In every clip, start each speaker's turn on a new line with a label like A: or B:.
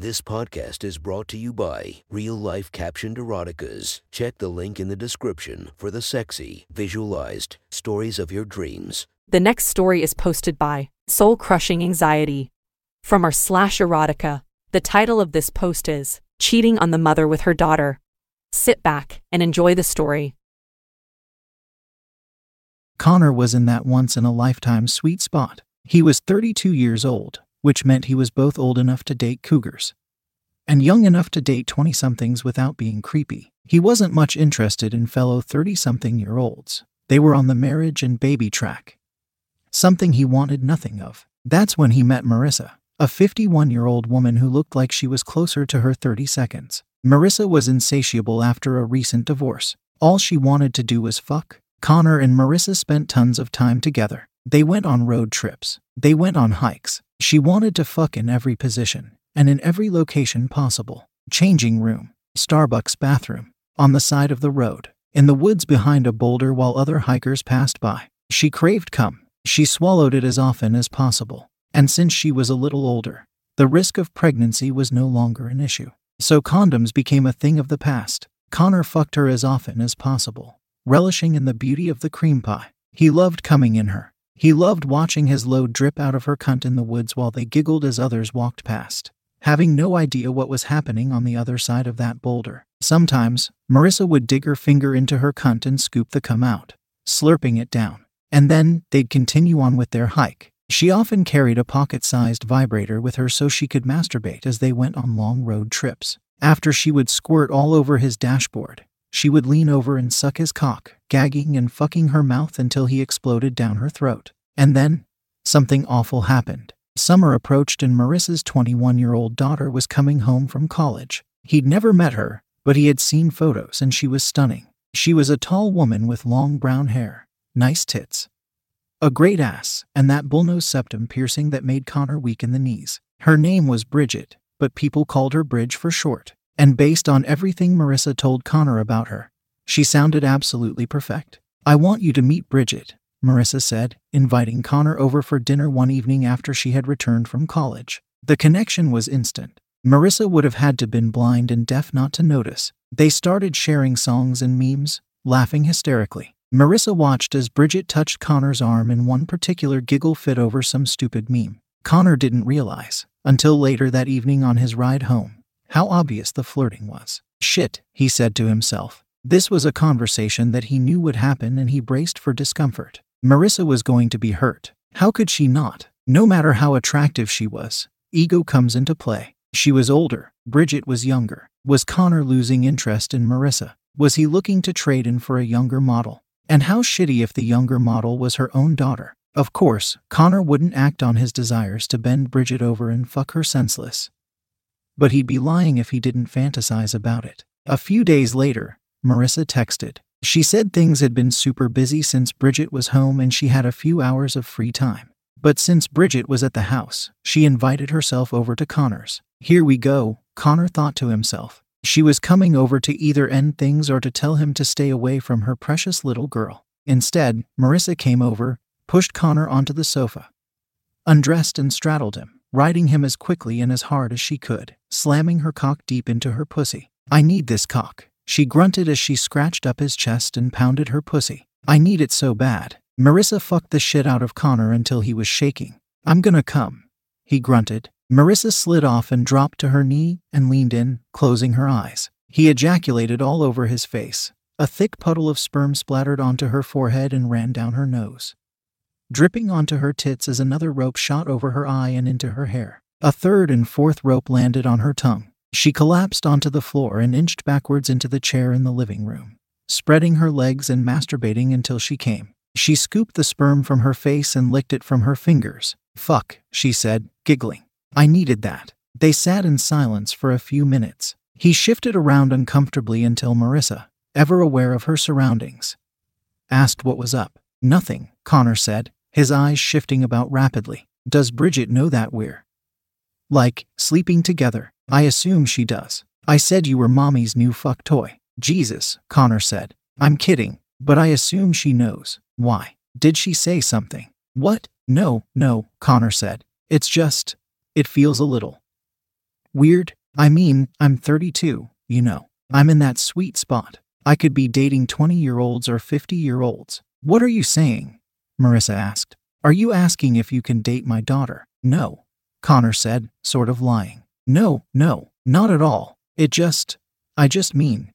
A: This podcast is brought to you by Real Life Captioned Eroticas. Check the link in the description for the sexy, visualized stories of your dreams.
B: The next story is posted by Soul Crushing Anxiety. From our slash erotica, the title of this post is Cheating on the Mother with Her Daughter. Sit back and enjoy the story.
C: Connor was in that once in a lifetime sweet spot. He was 32 years old, which meant he was both old enough to date cougars and young enough to date 20 somethings without being creepy. He wasn't much interested in fellow 30 something year olds. They were on the marriage and baby track. Something he wanted nothing of. That's when he met Marissa, a 51 year old woman who looked like she was closer to her 30 seconds. Marissa was insatiable after a recent divorce. All she wanted to do was fuck. Connor and Marissa spent tons of time together. They went on road trips. They went on hikes. She wanted to fuck in every position and in every location possible changing room, Starbucks bathroom, on the side of the road, in the woods behind a boulder while other hikers passed by. She craved cum. She swallowed it as often as possible. And since she was a little older, the risk of pregnancy was no longer an issue. So condoms became a thing of the past. Connor fucked her as often as possible, relishing in the beauty of the cream pie. He loved coming in her. He loved watching his load drip out of her cunt in the woods while they giggled as others walked past having no idea what was happening on the other side of that boulder. Sometimes, Marissa would dig her finger into her cunt and scoop the cum out, slurping it down. And then, they'd continue on with their hike. She often carried a pocket sized vibrator with her so she could masturbate as they went on long road trips. After she would squirt all over his dashboard, she would lean over and suck his cock, gagging and fucking her mouth until he exploded down her throat. And then, something awful happened. Summer approached and Marissa's 21 year old daughter was coming home from college. He'd never met her, but he had seen photos and she was stunning. She was a tall woman with long brown hair, nice tits, a great ass, and that bullnose septum piercing that made Connor weak in the knees. Her name was Bridget, but people called her Bridge for short. And based on everything Marissa told Connor about her, she sounded absolutely perfect. I want you to meet Bridget, Marissa said, inviting Connor over for dinner one evening after she had returned from college. The connection was instant. Marissa would have had to been blind and deaf not to notice. They started sharing songs and memes, laughing hysterically. Marissa watched as Bridget touched Connor's arm in one particular giggle fit over some stupid meme. Connor didn't realize, until later that evening on his ride home, how obvious the flirting was. Shit, he said to himself. This was a conversation that he knew would happen and he braced for discomfort. Marissa was going to be hurt. How could she not? No matter how attractive she was, ego comes into play. She was older, Bridget was younger. Was Connor losing interest in Marissa? Was he looking to trade in for a younger model? And how shitty if the younger model was her own daughter? Of course, Connor wouldn't act on his desires to bend Bridget over and fuck her senseless. But he'd be lying if he didn't fantasize about it. A few days later, Marissa texted, she said things had been super busy since Bridget was home and she had a few hours of free time. But since Bridget was at the house, she invited herself over to Connor's. Here we go, Connor thought to himself. She was coming over to either end things or to tell him to stay away from her precious little girl. Instead, Marissa came over, pushed Connor onto the sofa, undressed and straddled him, riding him as quickly and as hard as she could, slamming her cock deep into her pussy. I need this cock, she grunted as she scratched up his chest and pounded her pussy. I need it so bad. Marissa fucked the shit out of Connor until he was shaking. I'm gonna come. He grunted. Marissa slid off and dropped to her knee and leaned in, closing her eyes. He ejaculated all over his face. A thick puddle of sperm splattered onto her forehead and ran down her nose. Dripping onto her tits as another rope shot over her eye and into her hair. A third and fourth rope landed on her tongue. She collapsed onto the floor and inched backwards into the chair in the living room, spreading her legs and masturbating until she came. She scooped the sperm from her face and licked it from her fingers. Fuck, she said, giggling. I needed that. They sat in silence for a few minutes. He shifted around uncomfortably until Marissa, ever aware of her surroundings, asked what was up. Nothing, Connor said, his eyes shifting about rapidly. Does Bridget know that we're like sleeping together? I assume she does. I said you were mommy's new fuck toy. Jesus, Connor said. I'm kidding, but I assume she knows. Why? Did she say something? What? No, no, Connor said. It's just, it feels a little Weird? I mean, I'm 32, you know. I'm in that sweet spot. I could be dating 20 year olds or 50 year olds. What are you saying? Marissa asked. Are you asking if you can date my daughter? No. Connor said, sort of lying. No, no, not at all. It just. I just mean.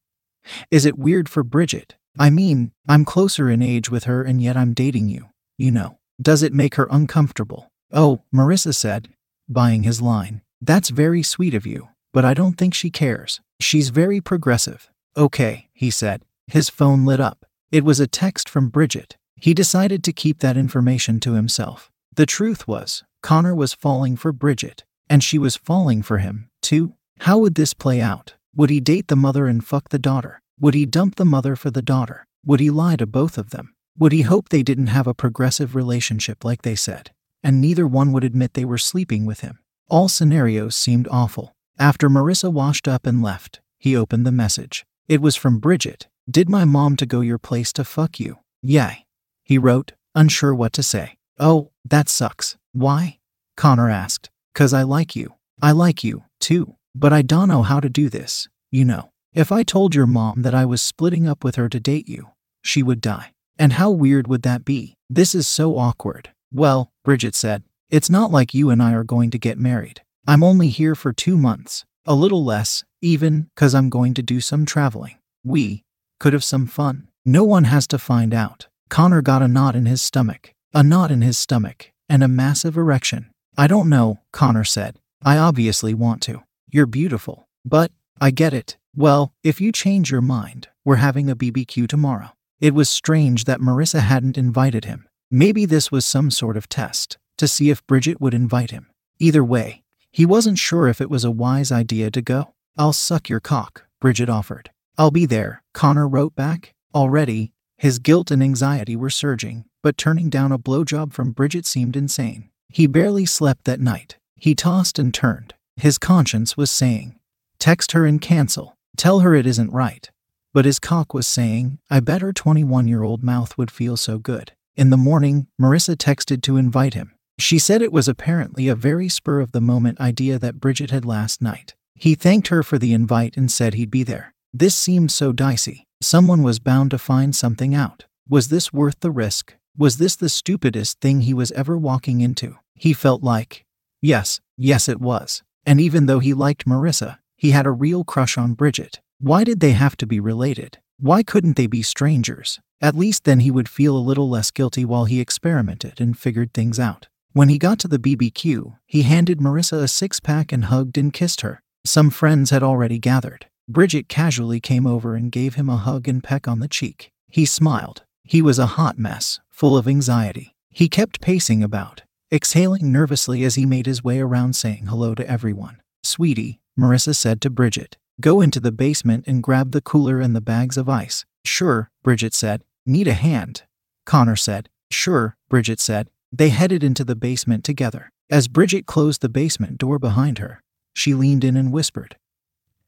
C: Is it weird for Bridget? I mean, I'm closer in age with her and yet I'm dating you. You know. Does it make her uncomfortable? Oh, Marissa said, buying his line. That's very sweet of you, but I don't think she cares. She's very progressive. Okay, he said. His phone lit up. It was a text from Bridget. He decided to keep that information to himself. The truth was, Connor was falling for Bridget, and she was falling for him, too. How would this play out? Would he date the mother and fuck the daughter? Would he dump the mother for the daughter? Would he lie to both of them? Would he hope they didn't have a progressive relationship like they said, and neither one would admit they were sleeping with him? All scenarios seemed awful. After Marissa washed up and left, he opened the message. It was from Bridget. Did my mom to go your place to fuck you? Yay. He wrote, unsure what to say. Oh, that sucks. Why? Connor asked. Cause I like you. I like you, too. But I don't know how to do this, you know. If I told your mom that I was splitting up with her to date you, she would die. And how weird would that be? This is so awkward. Well, Bridget said, it's not like you and I are going to get married. I'm only here for two months, a little less, even, cause I'm going to do some traveling. We could have some fun. No one has to find out. Connor got a knot in his stomach, a knot in his stomach, and a massive erection. I don't know, Connor said. I obviously want to. You're beautiful. But, I get it. Well, if you change your mind, we're having a BBQ tomorrow. It was strange that Marissa hadn't invited him. Maybe this was some sort of test to see if Bridget would invite him. Either way, he wasn't sure if it was a wise idea to go. I'll suck your cock, Bridget offered. I'll be there, Connor wrote back. Already, his guilt and anxiety were surging, but turning down a blowjob from Bridget seemed insane. He barely slept that night. He tossed and turned. His conscience was saying, Text her and cancel. Tell her it isn't right. But his cock was saying, I bet her 21 year old mouth would feel so good. In the morning, Marissa texted to invite him. She said it was apparently a very spur of the moment idea that Bridget had last night. He thanked her for the invite and said he'd be there. This seemed so dicey. Someone was bound to find something out. Was this worth the risk? Was this the stupidest thing he was ever walking into? He felt like, yes, yes, it was. And even though he liked Marissa, he had a real crush on Bridget. Why did they have to be related? Why couldn't they be strangers? At least then he would feel a little less guilty while he experimented and figured things out. When he got to the BBQ, he handed Marissa a six pack and hugged and kissed her. Some friends had already gathered. Bridget casually came over and gave him a hug and peck on the cheek. He smiled. He was a hot mess, full of anxiety. He kept pacing about, exhaling nervously as he made his way around saying hello to everyone. Sweetie, Marissa said to Bridget. Go into the basement and grab the cooler and the bags of ice. Sure, Bridget said. Need a hand. Connor said. Sure, Bridget said. They headed into the basement together. As Bridget closed the basement door behind her, she leaned in and whispered,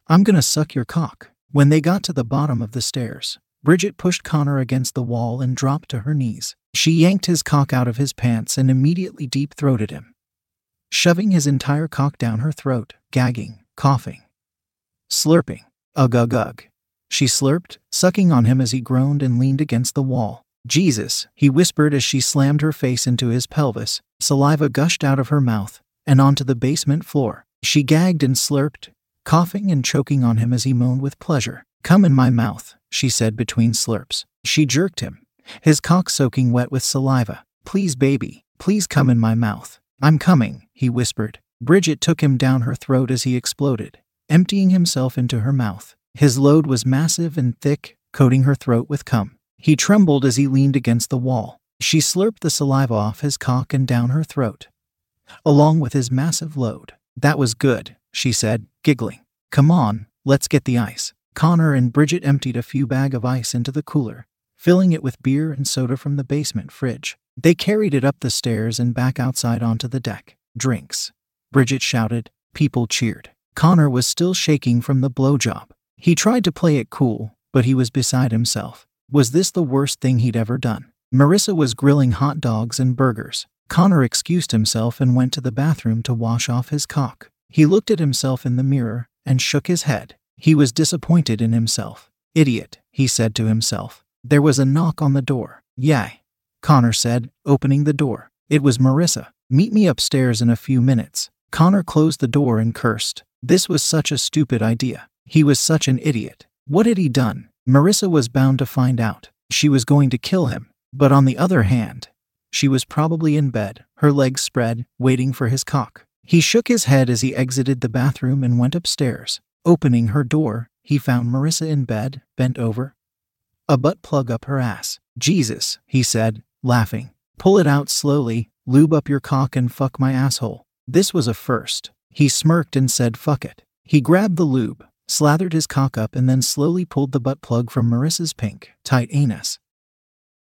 C: I'm gonna suck your cock. When they got to the bottom of the stairs, Bridget pushed Connor against the wall and dropped to her knees. She yanked his cock out of his pants and immediately deep throated him, shoving his entire cock down her throat, gagging coughing, slurping. Ugh, ugh, ugh. She slurped, sucking on him as he groaned and leaned against the wall. Jesus, he whispered as she slammed her face into his pelvis. Saliva gushed out of her mouth and onto the basement floor. She gagged and slurped, coughing and choking on him as he moaned with pleasure. Come in my mouth, she said between slurps. She jerked him, his cock soaking wet with saliva. Please, baby, please come in my mouth. I'm coming, he whispered, Bridget took him down her throat as he exploded, emptying himself into her mouth. His load was massive and thick, coating her throat with cum. He trembled as he leaned against the wall. She slurped the saliva off his cock and down her throat, along with his massive load. That was good, she said, giggling. Come on, let's get the ice. Connor and Bridget emptied a few bag of ice into the cooler, filling it with beer and soda from the basement fridge. They carried it up the stairs and back outside onto the deck. Drinks. Bridget shouted. People cheered. Connor was still shaking from the blowjob. He tried to play it cool, but he was beside himself. Was this the worst thing he'd ever done? Marissa was grilling hot dogs and burgers. Connor excused himself and went to the bathroom to wash off his cock. He looked at himself in the mirror and shook his head. He was disappointed in himself. Idiot, he said to himself. There was a knock on the door. Yay. Connor said, opening the door. It was Marissa. Meet me upstairs in a few minutes. Connor closed the door and cursed. This was such a stupid idea. He was such an idiot. What had he done? Marissa was bound to find out. She was going to kill him. But on the other hand, she was probably in bed, her legs spread, waiting for his cock. He shook his head as he exited the bathroom and went upstairs. Opening her door, he found Marissa in bed, bent over, a butt plug up her ass. Jesus, he said, laughing. Pull it out slowly, lube up your cock and fuck my asshole. This was a first. He smirked and said, fuck it. He grabbed the lube, slathered his cock up, and then slowly pulled the butt plug from Marissa's pink, tight anus.